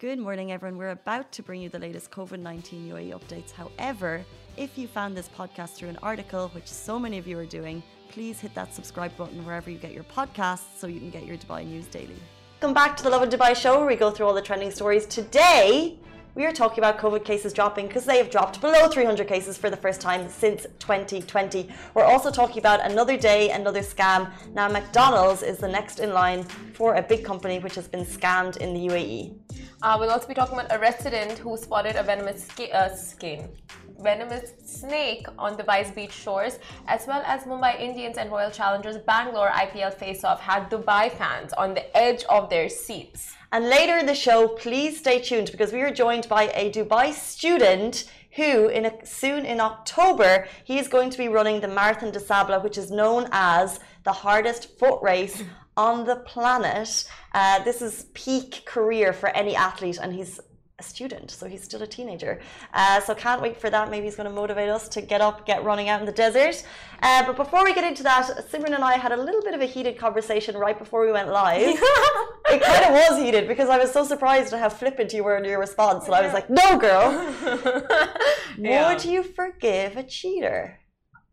Good morning, everyone. We're about to bring you the latest COVID 19 UAE updates. However, if you found this podcast through an article, which so many of you are doing, please hit that subscribe button wherever you get your podcasts so you can get your Dubai news daily. Welcome back to the Lovin Dubai show where we go through all the trending stories. Today, we are talking about COVID cases dropping because they have dropped below 300 cases for the first time since 2020. We're also talking about another day, another scam. Now, McDonald's is the next in line for a big company which has been scammed in the UAE. Uh, we'll also be talking about a resident who spotted a venomous uh, skin venomous snake on the Dubai's beach shores, as well as Mumbai Indians and Royal Challengers Bangalore IPL face-off had Dubai fans on the edge of their seats. And later in the show, please stay tuned because we are joined by a Dubai student who, in a, soon in October, he is going to be running the Marathon des Sables, which is known as the hardest foot race on the planet. Uh, this is peak career for any athlete, and he's a student, so he's still a teenager. Uh, so can't wait for that. Maybe he's going to motivate us to get up, get running out in the desert. Uh, but before we get into that, Simran and I had a little bit of a heated conversation right before we went live. it kind of was heated because I was so surprised at how flippant you were in your response, and I was like, "No, girl, yeah. would you forgive a cheater?"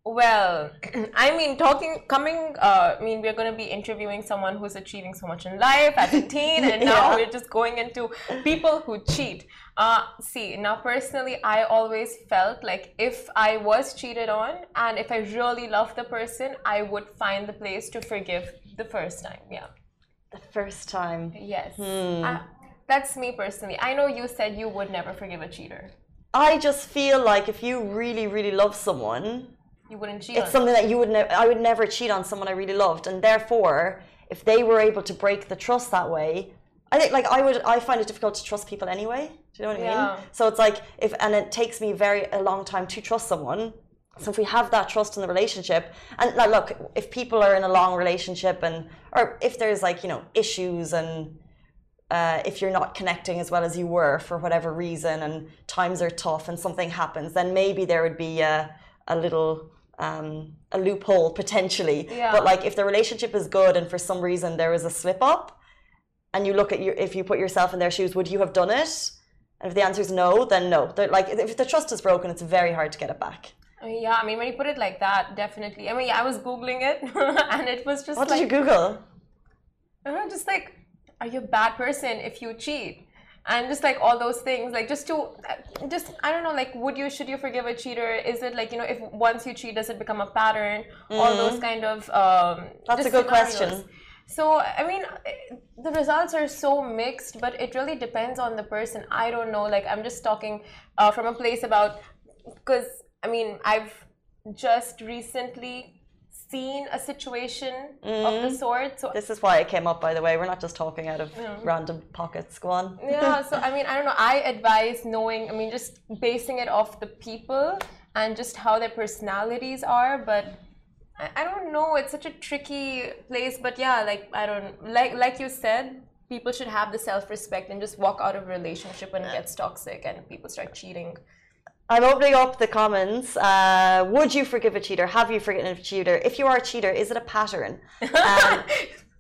Well, I mean, talking, coming, uh, I mean, we're going to be interviewing someone who's achieving so much in life as a teen, and now yeah. we're just going into people who cheat. Uh, see, now personally, I always felt like if I was cheated on and if I really loved the person, I would find the place to forgive the first time. Yeah. The first time. Yes. Hmm. Uh, that's me personally. I know you said you would never forgive a cheater. I just feel like if you really, really love someone, you wouldn't cheat. It's something that you would. Ne- I would never cheat on someone I really loved, and therefore, if they were able to break the trust that way, I think like I would. I find it difficult to trust people anyway. Do you know what I mean? So it's like if and it takes me very a long time to trust someone. So if we have that trust in the relationship, and like, look, if people are in a long relationship and or if there's like you know issues and uh, if you're not connecting as well as you were for whatever reason and times are tough and something happens, then maybe there would be a, a little um, a loophole potentially. Yeah. But like if the relationship is good and for some reason there is a slip up, and you look at your if you put yourself in their shoes, would you have done it? And if the answer is no, then no. They're like if the trust is broken, it's very hard to get it back. Yeah, I mean when you put it like that, definitely. I mean, I was googling it, and it was just. What like, did you Google? I don't know, just like, are you a bad person if you cheat? And just like all those things like just to just i don't know like would you should you forgive a cheater is it like you know if once you cheat does it become a pattern mm-hmm. all those kind of um that's a good scenarios. question so i mean the results are so mixed but it really depends on the person i don't know like i'm just talking uh, from a place about because i mean i've just recently seen a situation mm. of the mm. sort. So this is why it came up, by the way. We're not just talking out of yeah. random pockets. Go on. Yeah. so I mean, I don't know. I advise knowing. I mean, just basing it off the people and just how their personalities are, but. I don't know. It's such a tricky place, but yeah, like I don't like like you said, people should have the self-respect and just walk out of a relationship when it gets toxic and people start cheating. I'm opening up the comments. Uh, would you forgive a cheater? Have you forgiven a cheater? If you are a cheater, is it a pattern? Um,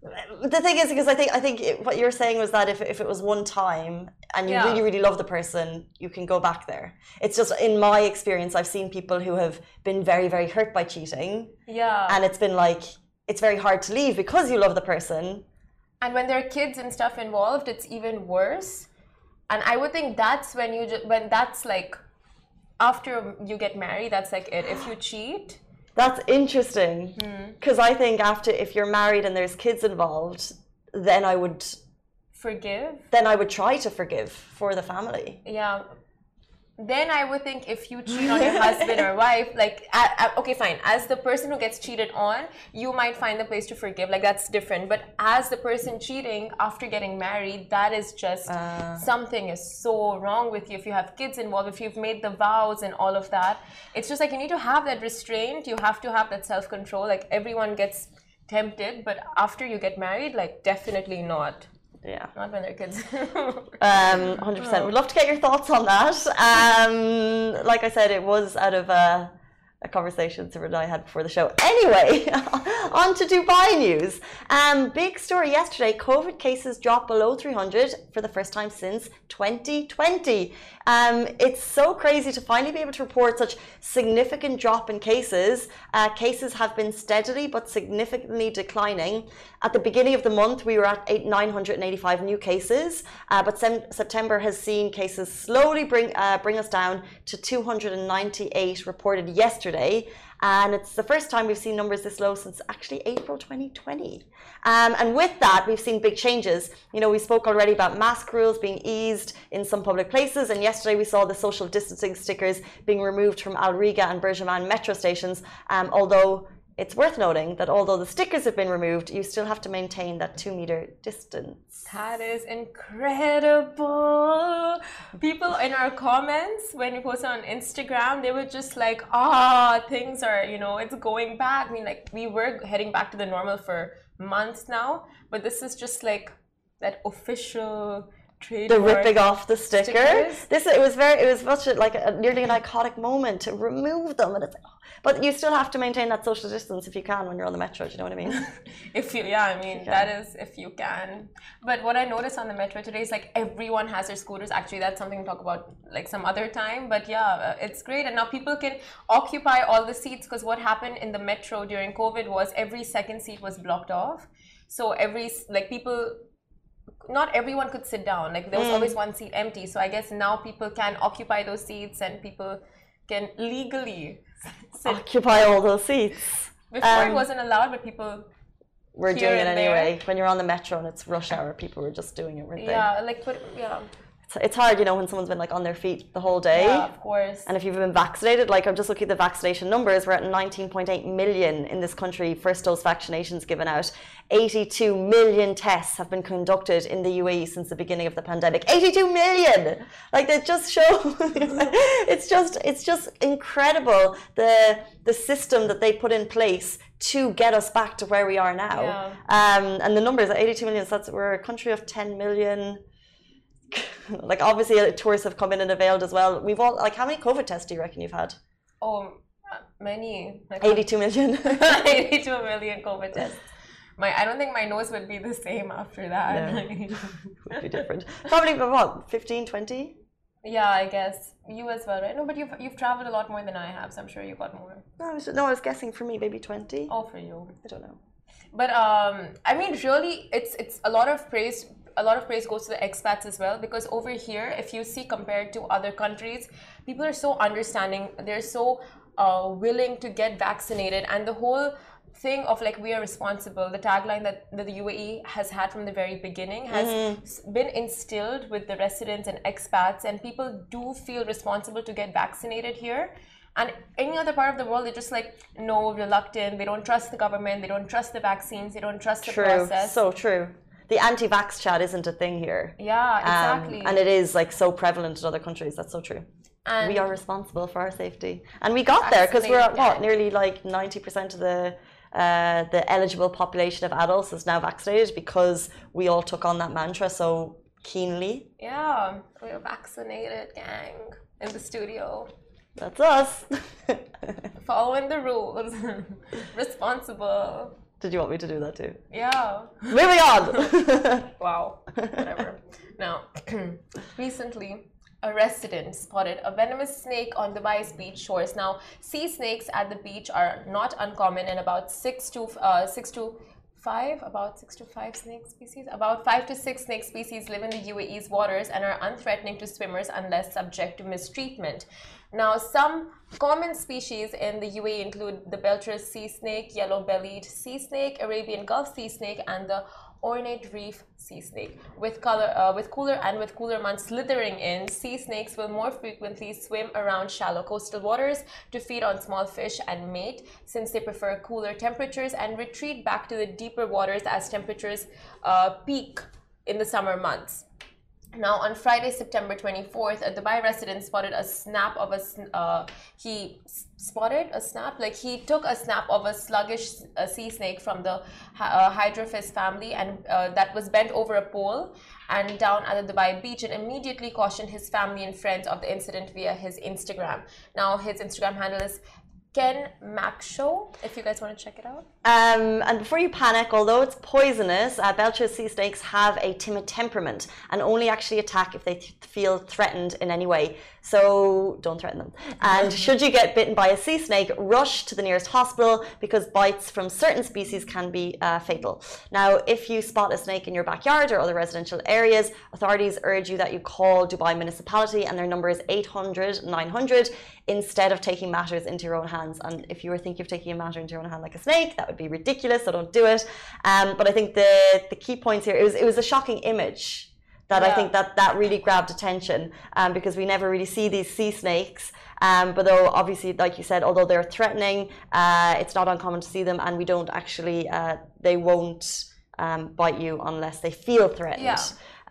the thing is, because I think I think it, what you're saying was that if, if it was one time and you yeah. really really love the person, you can go back there. It's just in my experience, I've seen people who have been very very hurt by cheating. Yeah, and it's been like it's very hard to leave because you love the person. And when there are kids and stuff involved, it's even worse. And I would think that's when you just, when that's like after you get married, that's like it. If you cheat, that's interesting because hmm. mm. I think after if you're married and there's kids involved, then I would forgive. Then I would try to forgive for the family. Yeah, then I would think if you cheat on your husband or wife, like, okay, fine. As the person who gets cheated on, you might find the place to forgive. Like, that's different. But as the person cheating after getting married, that is just uh. something is so wrong with you. If you have kids involved, if you've made the vows and all of that, it's just like you need to have that restraint. You have to have that self control. Like, everyone gets tempted, but after you get married, like, definitely not. Yeah. Not when they're kids. um, 100%. We'd love to get your thoughts on that. Um, like I said, it was out of a, a conversation Simran and I had before the show. Anyway, on to Dubai news. Um, big story yesterday COVID cases dropped below 300 for the first time since 2020. Um, it's so crazy to finally be able to report such significant drop in cases. Uh, cases have been steadily but significantly declining. At the beginning of the month, we were at eight, 985 new cases, uh, but September has seen cases slowly bring uh, bring us down to 298 reported yesterday. And it's the first time we've seen numbers this low since actually April 2020. Um, and with that, we've seen big changes. You know, we spoke already about mask rules being eased in some public places. And yesterday we saw the social distancing stickers being removed from Al Rigga and BurJuman metro stations. Um, although it's worth noting that although the stickers have been removed, you still have to maintain that two meter distance. That is incredible. People in our comments, when we posted on Instagram, they were just like, ah, things are, you know, it's going back. I mean, like, we were heading back to the normal for months now, but this is just like that official Trade the ripping off the sticker. Stickers. This it was very it was much like a, nearly an iconic moment to remove them, and it's but you still have to maintain that social distance if you can when you're on the metro. Do you know what I mean? if you, yeah, I mean that is if you can. But what I noticed on the metro today is like everyone has their scooters. Actually, that's something to talk about like some other time. But yeah, uh, it's great, and now people can occupy all the seats because what happened in the metro during COVID was every second seat was blocked off. So every like people not everyone could sit down. Like there was mm. always one seat empty. So I guess now people can occupy those seats and people can legally occupy all those seats. Before um, it wasn't allowed, but people were doing it anyway. There. When you're on the metro and it's rush hour, people were just doing it, weren't they? Yeah, like but yeah it's hard, you know, when someone's been like on their feet the whole day. Yeah, of course. And if you've been vaccinated, like I'm just looking at the vaccination numbers, we're at 19.8 million in this country, first dose vaccinations given out. 82 million tests have been conducted in the UAE since the beginning of the pandemic. 82 million! Like that just shows, it's just, it's just incredible the, the system that they put in place to get us back to where we are now. Yeah. Um, and the numbers at 82 million, so that's, we're a country of 10 million like obviously uh, tourists have come in and availed as well. We've all like how many COVID tests do you reckon you've had? Oh, many. Like, 82 million. 82 million COVID tests. My, I don't think my nose would be the same after that. No, would be different. Probably what 15, 20? Yeah, I guess you as well, right? No, but you've you've traveled a lot more than I have, so I'm sure you've got more. No, I was, no, I was guessing for me, maybe twenty. Oh, for you, I don't know. But um, I mean, really, it's it's a lot of praise a lot of praise goes to the expats as well because over here, if you see compared to other countries, people are so understanding. They're so uh, willing to get vaccinated, and the whole thing of like we are responsible the tagline that, that the uae has had from the very beginning has mm-hmm. been instilled with the residents and expats and people do feel responsible to get vaccinated here and any other part of the world they're just like no reluctant they don't trust the government they don't trust the vaccines they don't trust the true. process so true the anti-vax chat isn't a thing here. Yeah, exactly. Um, and it is like so prevalent in other countries. That's so true. And we are responsible for our safety, and we got there because we're at what nearly like ninety percent of the uh, the eligible population of adults is now vaccinated because we all took on that mantra so keenly. Yeah, we're a vaccinated, gang, in the studio. That's us. Following the rules, responsible. Did you want me to do that too? Yeah. Moving on. wow. Whatever. Now, recently, a resident spotted a venomous snake on Dubai's beach shores. Now, sea snakes at the beach are not uncommon, and about six to uh, six to five, about six to five snake species, about five to six snake species live in the UAE's waters and are unthreatening to swimmers unless subject to mistreatment. Now, some common species in the UAE include the Belcher's sea snake, yellow-bellied sea snake, Arabian Gulf sea snake, and the ornate reef sea snake. With color, uh, with cooler and with cooler months slithering in, sea snakes will more frequently swim around shallow coastal waters to feed on small fish and mate, since they prefer cooler temperatures and retreat back to the deeper waters as temperatures uh, peak in the summer months. Now, on Friday, September 24th, a Dubai resident spotted a snap of a. Uh, he spotted a snap, like he took a snap of a sluggish sea snake from the uh, Hydrophis family, and uh, that was bent over a pole and down at the Dubai beach, and immediately cautioned his family and friends of the incident via his Instagram. Now, his Instagram handle is Ken Mac Show, if you guys want to check it out. Um, and before you panic, although it's poisonous, uh, Belcher's sea snakes have a timid temperament and only actually attack if they th feel threatened in any way. So don't threaten them. And should you get bitten by a sea snake, rush to the nearest hospital because bites from certain species can be uh, fatal. Now, if you spot a snake in your backyard or other residential areas, authorities urge you that you call Dubai Municipality and their number is 800 900 instead of taking matters into your own hands. And if you were thinking of taking a matter into your own hand like a snake, that would be ridiculous. So don't do it. Um, but I think the the key points here it was it was a shocking image that yeah. I think that that really grabbed attention um, because we never really see these sea snakes. Um, but though obviously, like you said, although they're threatening, uh, it's not uncommon to see them, and we don't actually uh, they won't um, bite you unless they feel threatened. Yeah.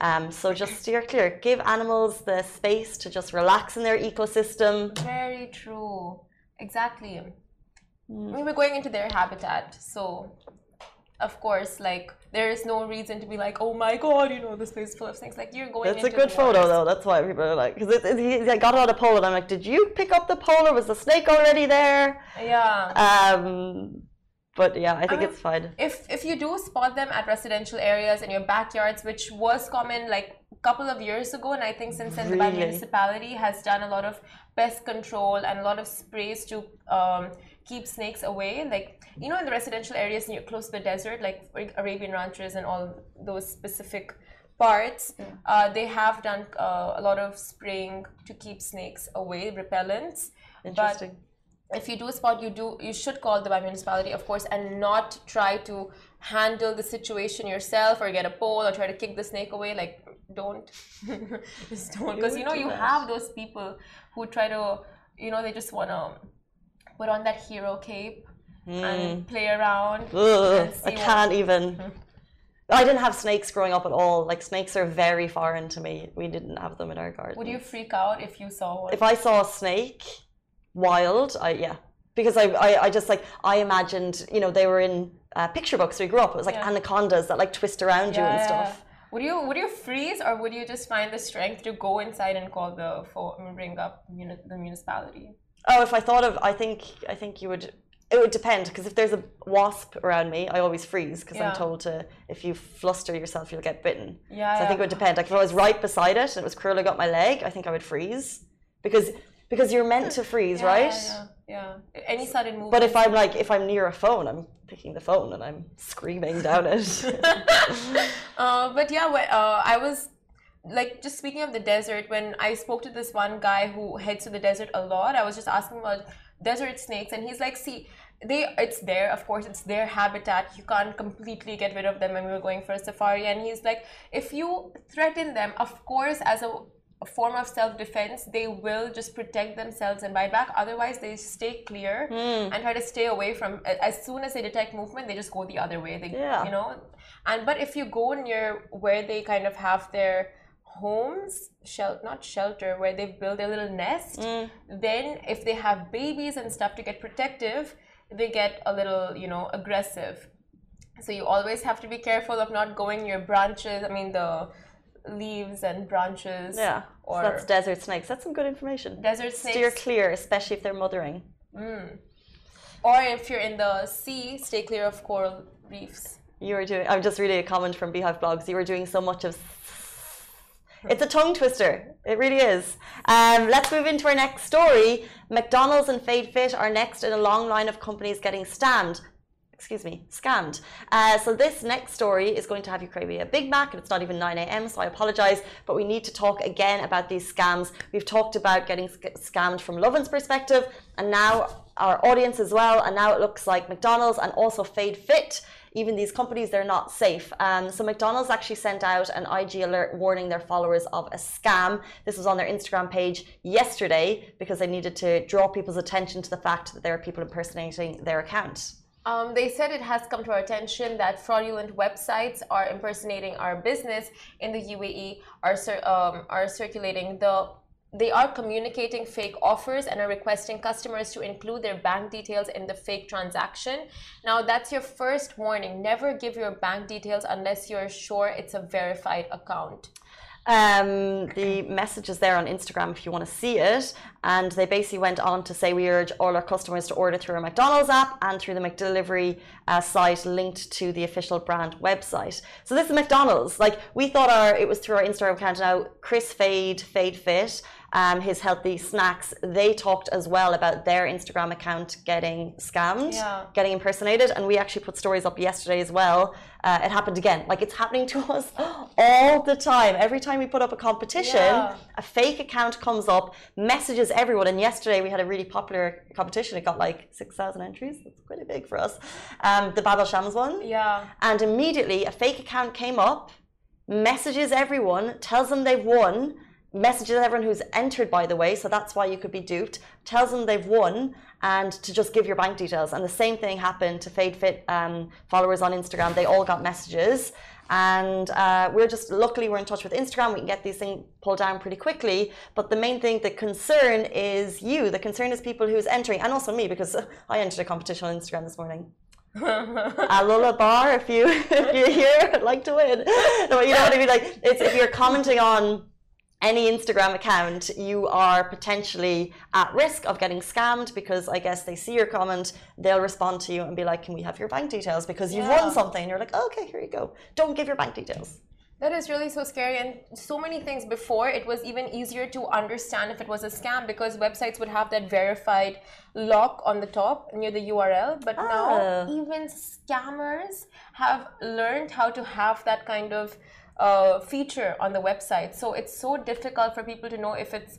Um, so just steer clear. Give animals the space to just relax in their ecosystem. Very true. Exactly. Mm. We were going into their habitat, so of course, like there is no reason to be like, oh my god, you know, this place is full of snakes. Like you're going. That's a good photo, though. That's why people are like, because it, it, it, got out of pole, and I'm like, did you pick up the pole, or was the snake already there? Yeah. Um, but yeah, I think I mean, it's fine. If if you do spot them at residential areas in your backyards, which was common like a couple of years ago, and I think since then really? the municipality has done a lot of pest control and a lot of sprays to um, keep snakes away. Like you know, in the residential areas near close to the desert, like Arabian ranches and all those specific parts, yeah. uh, they have done uh, a lot of spraying to keep snakes away, repellents. Interesting. But if you do spot you do you should call the municipality of course and not try to handle the situation yourself or get a pole or try to kick the snake away like don't just don't because you know you have those people who try to you know they just want to put on that hero cape mm. and play around Ugh, i can't what... even I didn't have snakes growing up at all. Like snakes are very foreign to me. We didn't have them in our garden. Would you freak out if you saw one? If I saw a snake, wild. I yeah, because I, I, I just like I imagined you know they were in uh, picture books. We grew up. It was like yeah. anacondas that like twist around yeah, you and stuff. Would you would you freeze or would you just find the strength to go inside and call the phone, ring up the municipality? Oh, if I thought of, I think I think you would. It would depend because if there's a wasp around me, I always freeze because yeah. I'm told to if you fluster yourself, you'll get bitten. Yeah. So I think it would depend. Like if I was right beside it and it was curling up my leg, I think I would freeze because because you're meant to freeze, yeah, right? Yeah, yeah. Any sudden movement. But if I'm like, if I'm near a phone, I'm picking the phone and I'm screaming down it. uh, but yeah, uh, I was like just speaking of the desert. When I spoke to this one guy who heads to the desert a lot, I was just asking about desert snakes, and he's like, see. They, it's there, of course, it's their habitat. You can't completely get rid of them and we were going for a safari. And he's like, if you threaten them, of course, as a a form of self-defense they will just protect themselves and bite back otherwise they stay clear mm. and try to stay away from as soon as they detect movement they just go the other way they yeah. you know and but if you go near where they kind of have their homes shel- not shelter where they've built a little nest mm. then if they have babies and stuff to get protective they get a little you know aggressive so you always have to be careful of not going your branches i mean the leaves and branches. Yeah. Or so that's desert snakes. That's some good information. Desert snakes. Steer clear, especially if they're mothering. Mm. Or if you're in the sea, stay clear of coral reefs. You were doing. I'm just reading a comment from Beehive Blogs. You were doing so much of. It's a tongue twister. It really is. Um, let's move into our next story. McDonald's and Fade Fit are next in a long line of companies getting stamped excuse me, scammed. Uh, so this next story is going to have you craving a Big Mac, and it's not even 9 a.m., so I apologize. But we need to talk again about these scams. We've talked about getting sc scammed from Lovin's perspective, and now our audience as well. And now it looks like McDonald's and also Fade Fit. Even these companies, they're not safe. Um, so McDonald's actually sent out an IG alert warning their followers of a scam. This was on their Instagram page yesterday because they needed to draw people's attention to the fact that there are people impersonating their account. Um, they said it has come to our attention that fraudulent websites are impersonating our business in the UAE, are, um, are circulating the they are communicating fake offers and are requesting customers to include their bank details in the fake transaction. Now, that's your first warning. Never give your bank details unless you're sure it's a verified account. Um, the message is there on Instagram if you want to see it. And they basically went on to say we urge all our customers to order through our McDonald's app and through the McDelivery uh, site linked to the official brand website. So this is McDonald's. Like we thought our it was through our Instagram account. Now Chris Fade Fade Fit um, his healthy snacks, they talked as well about their Instagram account getting scammed, yeah. getting impersonated. And we actually put stories up yesterday as well. Uh, it happened again. Like it's happening to us all the time. Every time we put up a competition, yeah. a fake account comes up, messages everyone. And yesterday we had a really popular competition. It got like 6,000 entries. That's pretty big for us. Um, the Bab el Shams one. Yeah. And immediately a fake account came up, messages everyone, tells them they've won messages everyone who's entered, by the way, so that's why you could be duped, tells them they've won and to just give your bank details. And the same thing happened to FadeFit um, followers on Instagram. They all got messages. And uh, we're just, luckily, we're in touch with Instagram. We can get these things pulled down pretty quickly. But the main thing, the concern is you. The concern is people who's entering, and also me, because I entered a competition on Instagram this morning. a bar if you if you're here I'd like to win no, you know what I mean like it's if you're commenting on any Instagram account, you are potentially at risk of getting scammed because I guess they see your comment, they'll respond to you and be like, Can we have your bank details? Because you've yeah. won something. And you're like, oh, Okay, here you go. Don't give your bank details. That is really so scary. And so many things before, it was even easier to understand if it was a scam because websites would have that verified lock on the top near the URL. But ah. now, even scammers have learned how to have that kind of uh, feature on the website. So it's so difficult for people to know if it's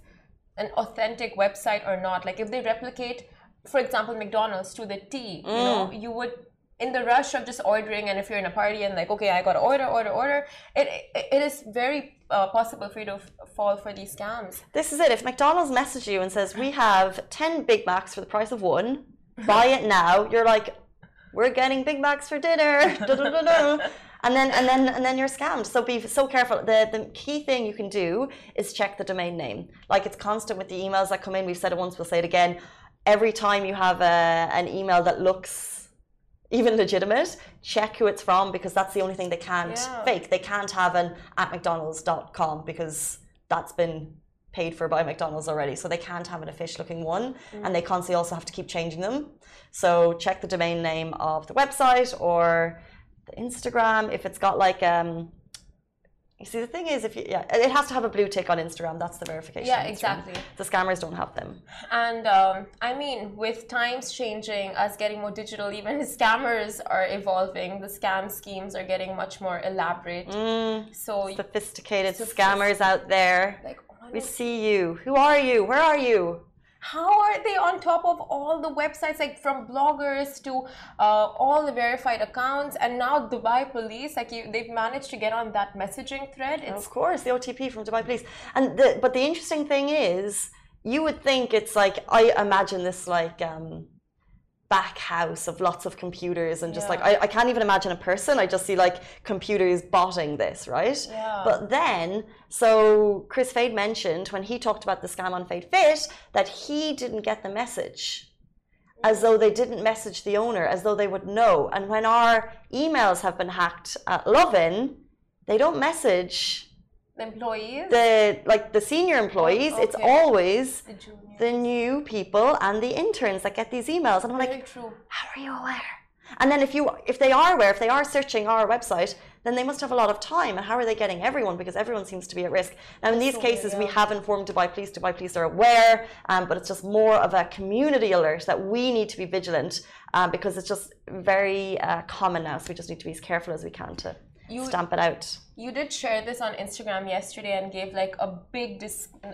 an authentic website or not. Like if they replicate, for example, McDonald's to the T, mm. you know, you would in the rush of just ordering and if you're in a party and like okay i gotta order order order it it, it is very uh, possible for you to fall for these scams this is it if mcdonald's messages you and says we have 10 big macs for the price of one buy it now you're like we're getting big macs for dinner and then and then and then you're scammed. So be so careful. The the key thing you can do is check the domain name. Like it's constant with the emails that come in. We've said it once. We'll say it again. Every time you have a, an email that looks even legitimate, check who it's from because that's the only thing they can't yeah. fake. They can't have an at McDonald's.com because that's been paid for by McDonald's already. So they can't have an official looking one mm. and they constantly also have to keep changing them. So check the domain name of the website or the Instagram, if it's got like um, you see, the thing is, if you, yeah, it has to have a blue tick on Instagram. That's the verification. Yeah, exactly. The scammers don't have them. And um, I mean, with times changing, us getting more digital, even scammers are evolving. The scam schemes are getting much more elaborate. Mm, so sophisticated scammers out there. Like, we see you. Who are you? Where are you? How are they on top of all the websites like from bloggers to uh, all the verified accounts and now dubai police like you, they've managed to get on that messaging thread? It's... of course the otp from dubai police. And the, but the interesting thing is you would think it's like i imagine this like um back house of lots of computers and just yeah. like I, I can't even imagine a person i just see like computers botting this right yeah. but then so chris fade mentioned when he talked about the scam on fade fit that he didn't get the message as though they didn't message the owner as though they would know and when our emails have been hacked at lovin they don't message the employees the like the senior employees oh, okay. it's always the the new people and the interns that get these emails. And I'm Very like, true. how are you aware? And then if you if they are aware, if they are searching our website, then they must have a lot of time. And how are they getting everyone? Because everyone seems to be at risk. Now in these so cases, yeah. we have informed Dubai Police. Dubai Police are aware, um, but it's just more of a community alert that we need to be vigilant um, because it's just very uh, common now. So we just need to be as careful as we can to you, stamp it out. You did share this on Instagram yesterday and gave like a big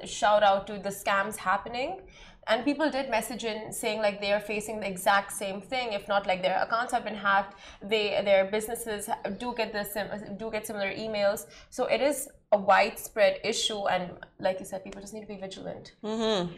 shout out to the scams happening. And people did message in saying like they are facing the exact same thing. If not, like their accounts have been hacked, they their businesses do get this do get similar emails. So it is a widespread issue, and like you said, people just need to be vigilant. Mm-hmm.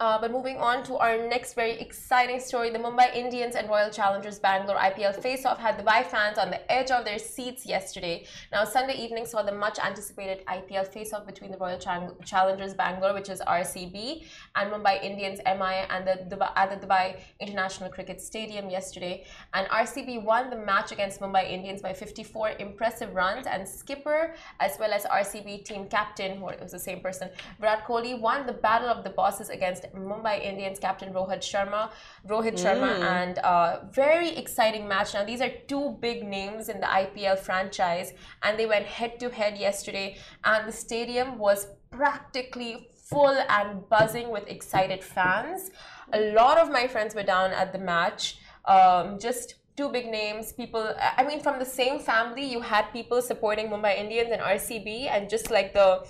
Uh, but moving on to our next very exciting story, the Mumbai Indians and Royal Challengers Bangalore IPL face-off had the Dubai fans on the edge of their seats yesterday. Now, Sunday evening saw the much-anticipated IPL face-off between the Royal Challengers Bangalore, which is RCB, and Mumbai Indians MI and the Dubai, at the Dubai International Cricket Stadium yesterday. And RCB won the match against Mumbai Indians by 54 impressive runs, and skipper as well as RCB team captain, who was the same person, Virat Kohli, won the battle of the bosses against Mumbai Indians captain Rohit Sharma. Rohit mm. Sharma, and uh, very exciting match. Now, these are two big names in the IPL franchise, and they went head to head yesterday, and the stadium was practically full and buzzing with excited fans. A lot of my friends were down at the match. Um, just two big names. People, I mean, from the same family, you had people supporting Mumbai Indians and RCB, and just like the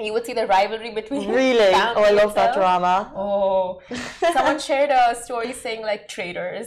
you would see the rivalry between really? Oh i love that drama. Oh. Someone shared a story saying like traitors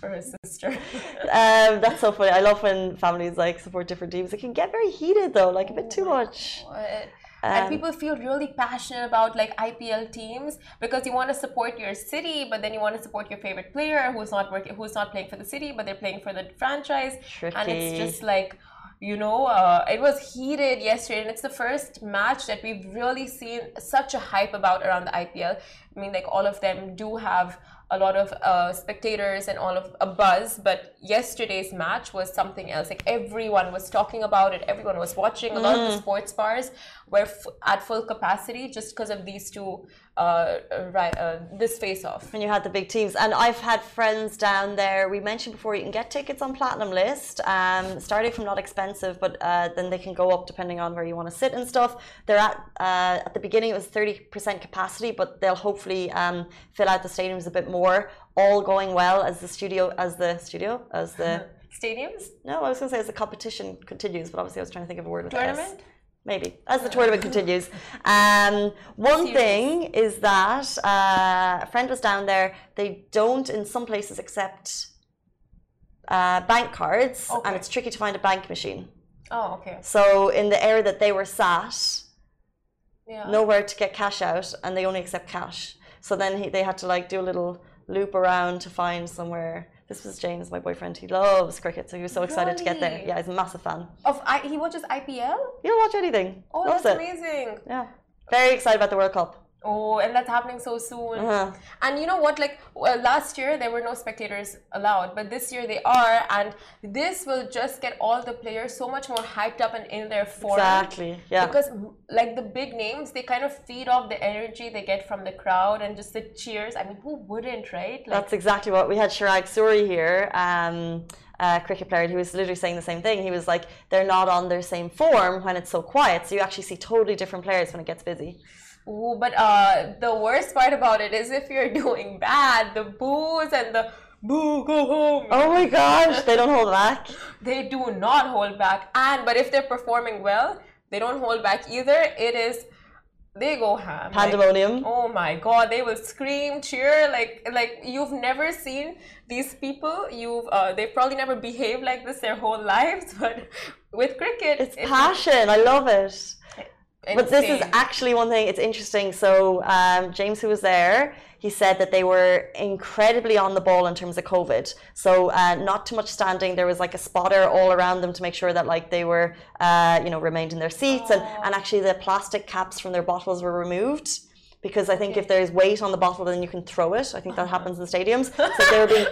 for his sister. Um, that's so funny. I love when families like support different teams. It can get very heated though like a bit too much. What? Um, and people feel really passionate about like IPL teams because you want to support your city, but then you want to support your favorite player who's not working, who's not playing for the city, but they're playing for the franchise, Tricky. and it's just like you know, uh, it was heated yesterday, and it's the first match that we've really seen such a hype about around the IPL. I mean, like all of them do have a lot of uh, spectators and all of a buzz. But yesterday's match was something else. Like everyone was talking about it, everyone was watching. A lot of the mm. sports bars were at full capacity just because of these two uh, right, uh, this face off. And you had the big teams. And I've had friends down there. We mentioned before you can get tickets on Platinum List, um, starting from not expensive, but uh, then they can go up depending on where you want to sit and stuff. They're at, uh, at the beginning, it was 30% capacity, but they'll hopefully um, fill out the stadiums a bit more, all going well as the studio, as the studio, as the. Stadiums? No, I was going to say as the competition continues, but obviously I was trying to think of a word with Tournament? S maybe as the tournament continues. Um, one Serious. thing is that uh, a friend was down there. They don't, in some places, accept uh, bank cards, okay. and it's tricky to find a bank machine. Oh, okay. So in the area that they were sat, yeah. nowhere to get cash out, and they only accept cash. So then he, they had to like do a little loop around to find somewhere this was James, my boyfriend. He loves cricket, so he was so excited really? to get there. Yeah, he's a massive fan. Of I, he watches IPL. He'll watch anything. Oh, loves that's it. amazing. Yeah, very excited about the World Cup. Oh, and that's happening so soon. Uh-huh. And you know what? Like well, last year, there were no spectators allowed, but this year they are, and this will just get all the players so much more hyped up and in their form. Exactly. Yeah. Because like the big names, they kind of feed off the energy they get from the crowd and just the cheers. I mean, who wouldn't, right? Like, that's exactly what we had. Chirag Suri here. Um, a cricket player who was literally saying the same thing. He was like, they're not on their same form when it's so quiet. So you actually see totally different players when it gets busy. Ooh, but uh, the worst part about it is if you're doing bad, the boos and the boo, go home. Oh my gosh, they don't hold back. they do not hold back. And but if they're performing well, they don't hold back either. It is they go ham. Pandemonium. Like, oh my god, they will scream, cheer like like you've never seen these people. You've uh, they've probably never behaved like this their whole lives, but with cricket, it's, it's passion. I love it. But this is actually one thing. It's interesting. So um, James, who was there, he said that they were incredibly on the ball in terms of COVID. So uh, not too much standing. There was like a spotter all around them to make sure that like they were, uh, you know, remained in their seats, and and actually the plastic caps from their bottles were removed because I think okay. if there's weight on the bottle, then you can throw it. I think that happens in stadiums. So they were being.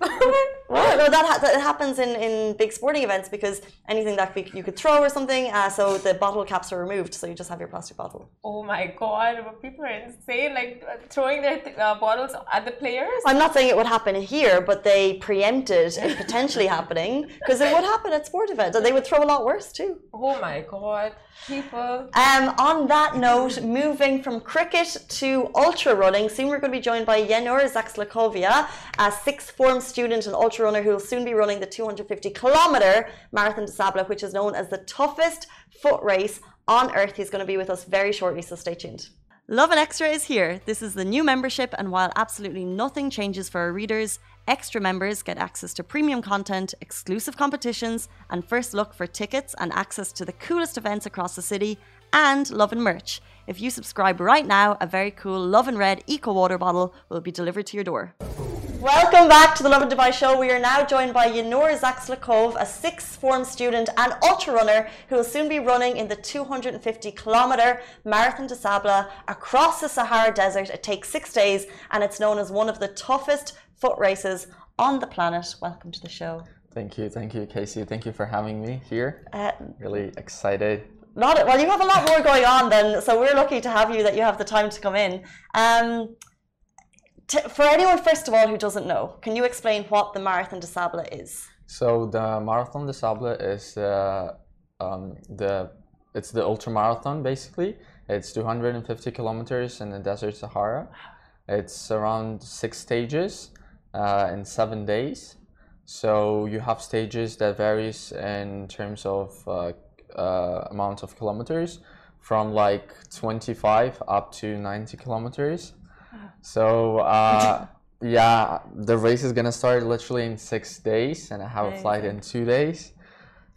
oh well, no, that, ha- that happens in, in big sporting events because anything that you could throw or something, uh, so the bottle caps are removed, so you just have your plastic bottle. Oh my god, people are insane, like uh, throwing their th- uh, bottles at the players. I'm not saying it would happen here, but they preempted it potentially happening because it would happen at sport events, and they would throw a lot worse too. Oh my god, people. Um, on that note, moving from cricket to ultra running, soon we're going to be joined by Yernur Zhaxylykov, a sixth form student and ultra runner who will soon be running the 250 kilometer Marathon des Sables, which is known as the toughest foot race on earth. He's going to be with us very shortly, so stay tuned. Lovin Extra is here. This is the new membership, and while absolutely nothing changes for our readers, extra members get access to premium content, exclusive competitions, and first look for tickets and access to the coolest events across the city, and love and merch. If you subscribe right now, a very cool Love and Red Eco Water bottle will be delivered to your door. Welcome back to the Lovin Dubai show. We are now joined by Yernur Zhaxylykov, a sixth form student and ultra runner who will soon be running in the 250 kilometer Marathon des Sables across the Sahara Desert. It takes six days and it's known as one of the toughest foot races on the planet. Welcome to the show. Thank you, thank you, Casey. Thank you for having me here. Uh, really excited Not well. You have a lot more going on then, so we're lucky to have you that you have the time to come in. Um, for anyone, first of all, who doesn't know, can you explain what the Marathon des Sables is? So the Marathon des Sables is uh, um, the it's the ultra marathon basically. It's 250 kilometers in the desert Sahara. It's around six stages uh, in seven days. So you have stages that varies in terms of uh, uh, amount of kilometers from like 25 up to 90 kilometers. So uh, yeah, the race is gonna start literally in six days, and I have a flight in two days.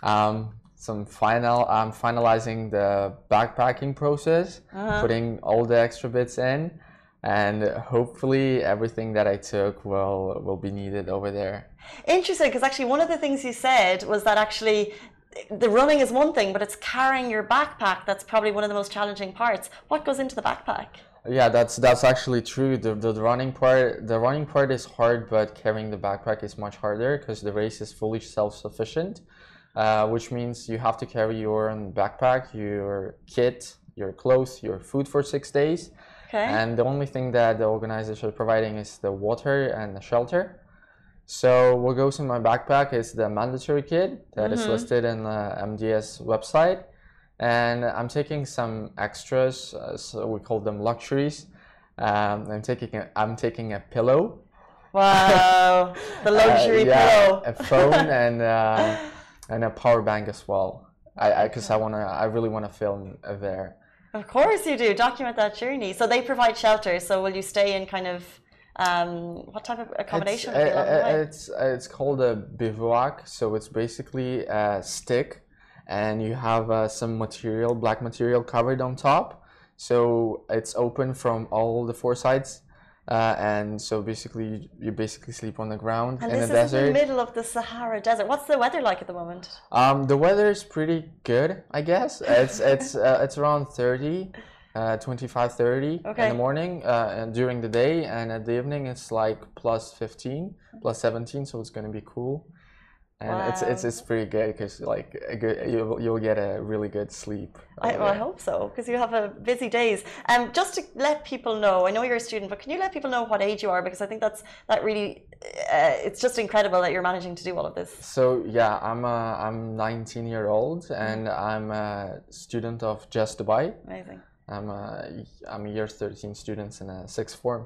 Um, some final, I'm finalizing the backpacking process, uh-huh. putting all the extra bits in, and hopefully everything that I took will will be needed over there. Interesting, because actually one of the things you said was that actually the running is one thing, but it's carrying your backpack that's probably one of the most challenging parts. What goes into the backpack? Yeah, that's that's actually true. The, the, the running part the running part is hard, but carrying the backpack is much harder because the race is fully self sufficient, uh, which means you have to carry your own backpack, your kit, your clothes, your food for six days. Okay. And the only thing that the organization is providing is the water and the shelter. So what goes in my backpack is the mandatory kit that mm-hmm. is listed in the MDS website and I'm taking some extras. Uh, so we call them luxuries. Um, I'm taking a, I'm taking a pillow. Wow, the uh, luxury uh, yeah, pillow. a phone and uh, and a power bank as well. I because I, I, wanna I really wanna film there. Of course you do. Document that journey. So they provide shelter. So will you stay in kind of um, what type of accommodation? It's, uh, it's, it's called a bivouac. So it's basically a stick and you have uh, some material, black material covered on top. So it's open from all the four sides. Uh, and so basically, you basically sleep on the ground and in the desert. in the middle of the Sahara Desert. What's the weather like at the moment? Um, the weather is pretty good, I guess. It's it's uh, it's around 30, uh, 25, 30 okay. in the morning uh, and during the day, and at the evening it's like plus 15, plus 17, so it's gonna be cool and wow. it's it's it's pretty good because like a good you'll you'll get a really good sleep. I, well, I hope so because you have a busy days. Um, just to let people know, I know you're a student, but can you let people know what age you are because I think that's that really uh, it's just incredible that you're managing to do all of this. So yeah, I'm a, I'm 19 year old and I'm a student of JESS Dubai. Amazing. I'm a I'm a year 13 student in a sixth form.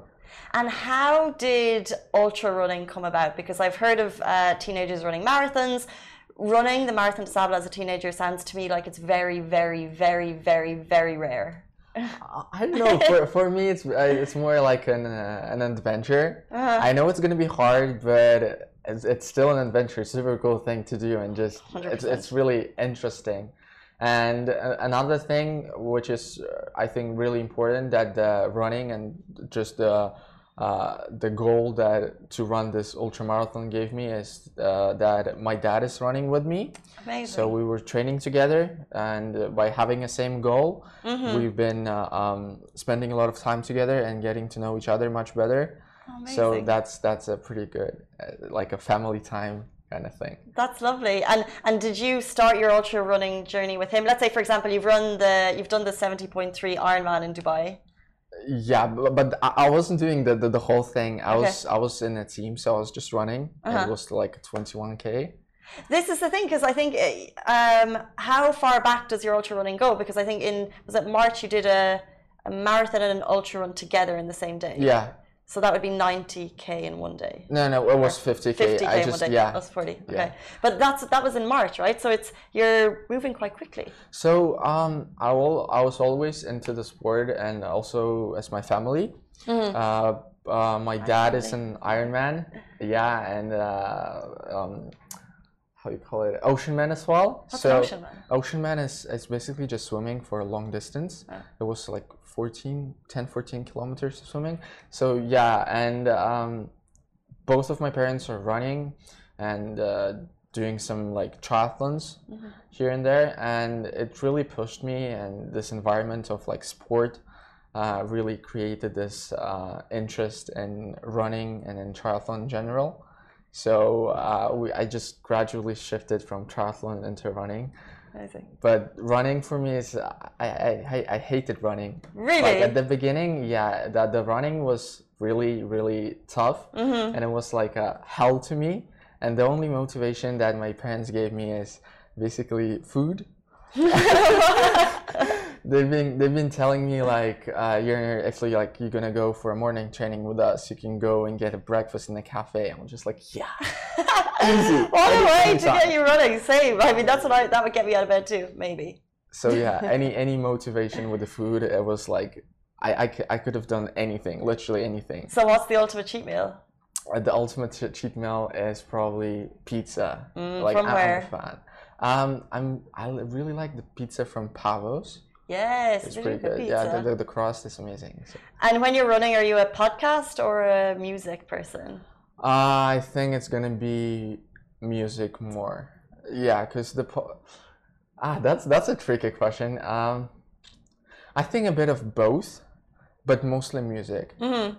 And how did ultra running come about? Because I've heard of uh, teenagers running marathons. Running the Marathon des Sables as a teenager sounds to me like it's very, very, very, very, very rare. I don't know. For, for me, it's uh, it's more like an uh, an adventure. Uh-huh. I know it's gonna be hard, but it's, it's still an adventure. Super cool thing to do, and just it's, it's really interesting. And uh, another thing, which is uh, I think really important, that the running and just the uh, the goal that to run this ultra marathon gave me is uh, that my dad is running with me. Amazing. So we were training together, and uh, by having a same goal, mm-hmm. we've been uh, um, spending a lot of time together and getting to know each other much better. Amazing. So that's that's a pretty good, like a family time kind of thing. That's lovely. And and did you start your ultra running journey with him? Let's say, for example, you've run the you've done the seventy point three Ironman in Dubai. Yeah, but, but I wasn't doing the, the, the whole thing. I okay. was I was in a team, so I was just running. Uh-huh. It was like twenty one k. This is the thing because I think um, how far back does your ultra running go? Because I think in was it March you did a, a marathon and an ultra run together in the same day. Yeah, so that would be 90k in one day. No, no, it was 50k. 50k I just, one day. Yeah, that's 40. Okay, yeah. but that's that was in March, right? So it's you're moving quite quickly. So um, I will. I was always into the sport, and also as my family. Mm-hmm. Uh, uh, my dad is an Ironman. Yeah, and uh, um, how you call it ocean man as well What's so ocean man? ocean man is, is basically just swimming for a long distance oh. it was like 14 10 14 kilometers of swimming so yeah and um, both of my parents are running and uh, doing some like triathlons mm-hmm. here and there and it really pushed me and this environment of like sport uh, really created this uh, interest in running and in triathlon in general so uh, we, I just gradually shifted from triathlon into running. Amazing. But running for me is I, I, I hated running. Really? Like at the beginning, yeah, that the running was really really tough, Mm-hmm. and it was like a hell to me. And the only motivation that my parents gave me is basically food. they've been they've been telling me like uh, you're actually like you're gonna go for a morning training with us. You can go and get a breakfast in the cafe. And I'm just like yeah, easy. What a way to get you running. Same. I mean, that's what I, that would get me out of bed too, maybe. So yeah, any any motivation with the food, it was like I I could have done anything, literally anything. So, what's the ultimate cheat meal? Uh, The ultimate cheat meal is probably pizza. like Mm, from I- where? I'm a fan. Um, I'm I really like the pizza from Pavos. Yes, It's pretty good good. Yeah, the, the, the crust is amazing. So. And when you're running, are you a podcast or a music person? Uh, I think it's gonna be music more. Yeah, cause the po- ah that's that's a tricky question. Um, I think a bit of both, but mostly music. Mm-hmm.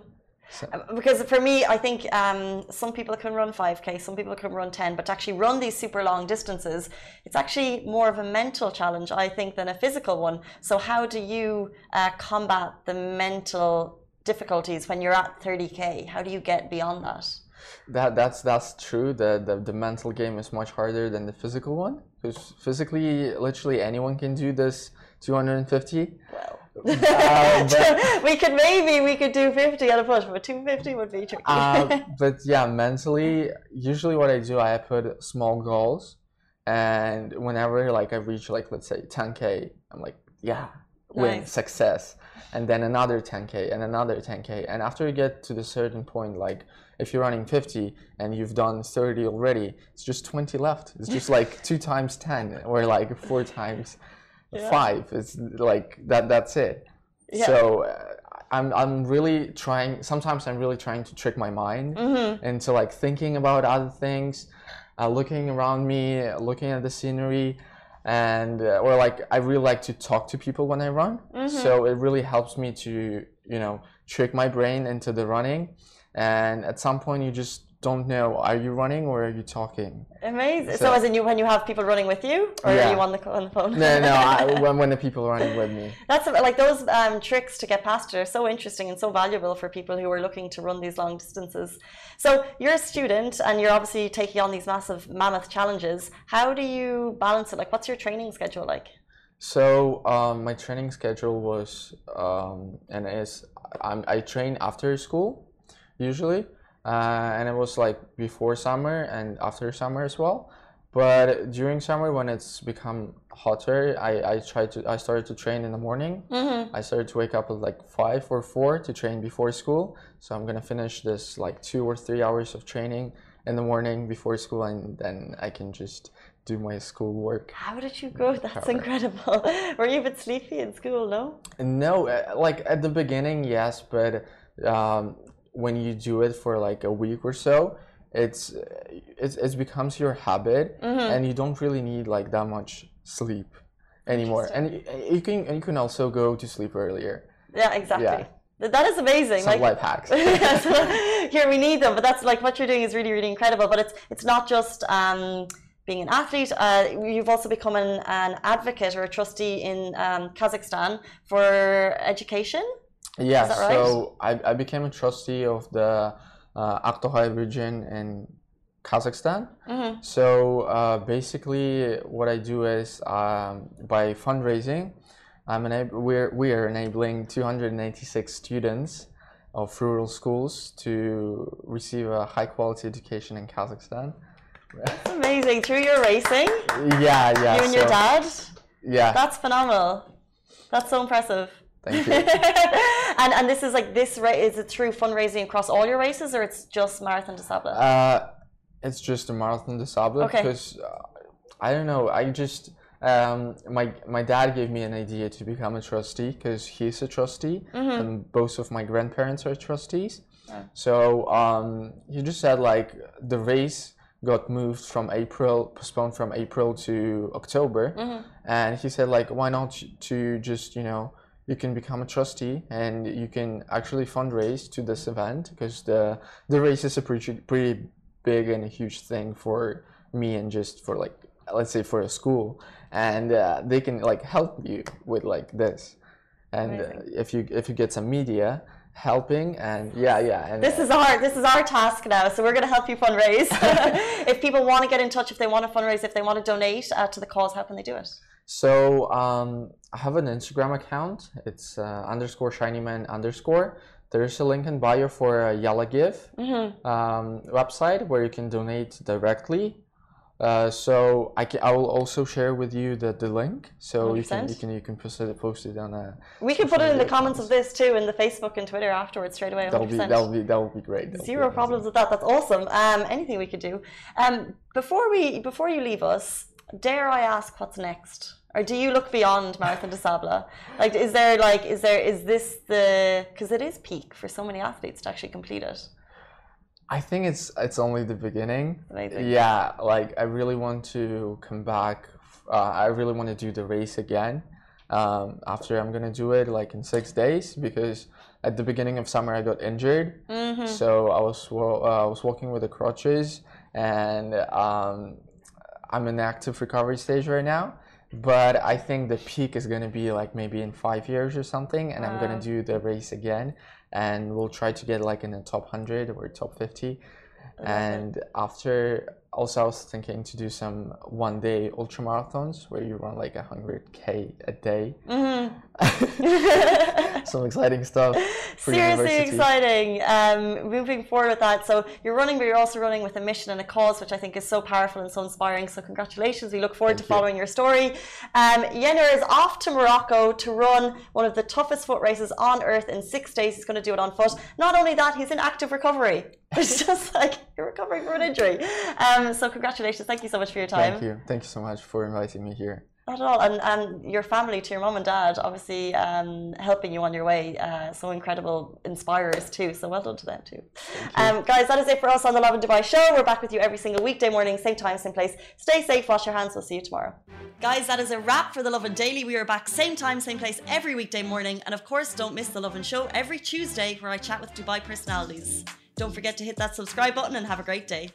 So- Because for me, I think um, some people can run 5K, some people can run 10, but to actually run these super long distances, it's actually more of a mental challenge, I think, than a physical one. So, how do you uh, combat the mental difficulties when you're at 30K? How do you get beyond that? That that's that's true. The, the the mental game is much harder than the physical one because physically, literally anyone can do this 250. Well, Uh, but, we could maybe we could do 50 at a push, but 250 would be tricky. uh, but yeah, mentally, usually what I do, I put small goals, and whenever like I reach like let's say 10k, I'm like yeah, win Nice. success, and then another 10k and another 10k, and after you get to the certain point, like if you're running 50 and you've done 30 already, it's just 20 left. It's just like two times 10 or like four times Yeah. five. It's like that. That's it. Yeah. So uh, I'm I'm really trying. Sometimes I'm really trying to trick my mind Mm-hmm. into like thinking about other things, uh, looking around me, looking at the scenery, and uh, or like I really like to talk to people when I run. Mm-hmm. So it really helps me to you know trick my brain into the running, and at some point you just don't know are you running or are you talking. Amazing. So, So- as in you when you have people running with you, or are you on the on the phone? No, no, I, when when the people are running with me. That's like those um, tricks to get past it are so interesting and so valuable for people who are looking to run these long distances. So you're a student and you're obviously taking on these massive mammoth challenges. How do you balance it? Like, what's your training schedule like? So um, my training schedule was um, and is I'm, I train after school usually, uh, and it was like before summer and after summer as well. But during summer, when it's become hotter, I, I try to I started to train in the morning. I started to wake up at like five or four to train before school. So I'm gonna finish this like two or three hours of training in the morning before school, and then I can just do my school work. How did you go? That's incredible. Were you a bit sleepy in school? No. No, uh, like at the beginning, yes, but um, when you do it for like a week or so, it's it's it becomes your habit, and you don't really need like that much sleep anymore. And you can and you can also go to sleep earlier. Yeah, exactly. Yeah. That is amazing. Some like, life hacks. Here we need them, but that's like what you're doing is really, really incredible. But it's it's not just um, being an athlete. Uh, you've also become an, an advocate or a trustee in um, Kazakhstan for education. Yeah, right? so I, I became a trustee of the uh, Aktohay region in Kazakhstan. Mm-hmm. So uh, basically, what I do is um, by fundraising, I'm enab- we're, we are enabling 286 students of rural schools to receive a high quality education in Kazakhstan. It's amazing. Through your racing, Yeah, yeah. you and your dad, Yeah, that's phenomenal. That's so impressive. Thank you. and and this is like this ra- is it through fundraising across all your races or it's just Marathon des Sables? Uh, it's just a Marathon des Sables Okay. because uh, I don't know. I just um, my my dad gave me an idea to become a trustee because he's a trustee and both of my grandparents are trustees. So um, he just said like the race got moved from April, postponed from April to October, and he said like why not to just you know you can become a trustee and you can actually fundraise to this event because the the race is a pretty pretty big and a huge thing for me and just for like let's say for a school, and uh, they can like help you with like this. And uh, if you if you get some media helping and yeah yeah and this is our this is our task now so we're going to help you fundraise. If people want to get in touch if they want to fundraise if they want to donate uh, to the cause how can they do it? So um, i have an instagram account it's uh, underscore shinyman underscore there's a link in bio for a Yalla Give mm-hmm. um, website where you can donate directly uh, so I, can, I will also share with you the, the link, so 100%. you can you can you can post it post it on a. We can put it in the comments of this too, in the Facebook and Twitter afterwards straight away. That'll be that'll be that will be great. That'll Zero be problems with that. That's awesome. Um, anything we could do. Um, before we before you leave us, dare I ask what's next? Or do you look beyond Marathon des Sables? Like, is there like is there is this the because it is peak for so many athletes to actually complete it? I think it's it's only the beginning. Amazing. Yeah, like I really want to come back. Uh, I really want to do the race again. Um, after I'm gonna do it like in six days because at the beginning of summer I got injured, mm-hmm. so I was uh, I was walking with the crutches and um, I'm in active recovery stage right now. But I think the peak is gonna be like maybe in five years or something, and wow. I'm gonna do the race again and we'll try to get like in the top 100 or top 50 and after also i was thinking to do some one day ultra marathons where you run like 100k a day. Mm-hmm. some exciting stuff seriously exciting. Um, moving forward with that so you're running but you're also running with a mission and a cause which i think is so powerful and so inspiring. So congratulations. We look forward Thank to you. following your story. Um, Yernur is off to morocco to run one of the toughest foot races on earth in six days. He's going to do it on foot. Not only that he's in active recovery. It's just like you're recovering from an injury. Um, so congratulations. Thank you so much for your time. Thank you. Thank you so much for inviting me here. Not at all. And, and your family, to your mom and dad, obviously um, helping you on your way. Uh, so incredible inspirers too. So well done to them too. Um, guys, that is it for us on the Lovin Dubai show. We're back with you every single weekday morning, same time, same place. Stay safe, wash your hands. We'll see you tomorrow. Guys, that is a wrap for the Lovin Daily. We are back same time, same place every weekday morning. And of course, don't miss the Lovin Show every Tuesday where I chat with Dubai personalities. Don't forget to hit that subscribe button and have a great day.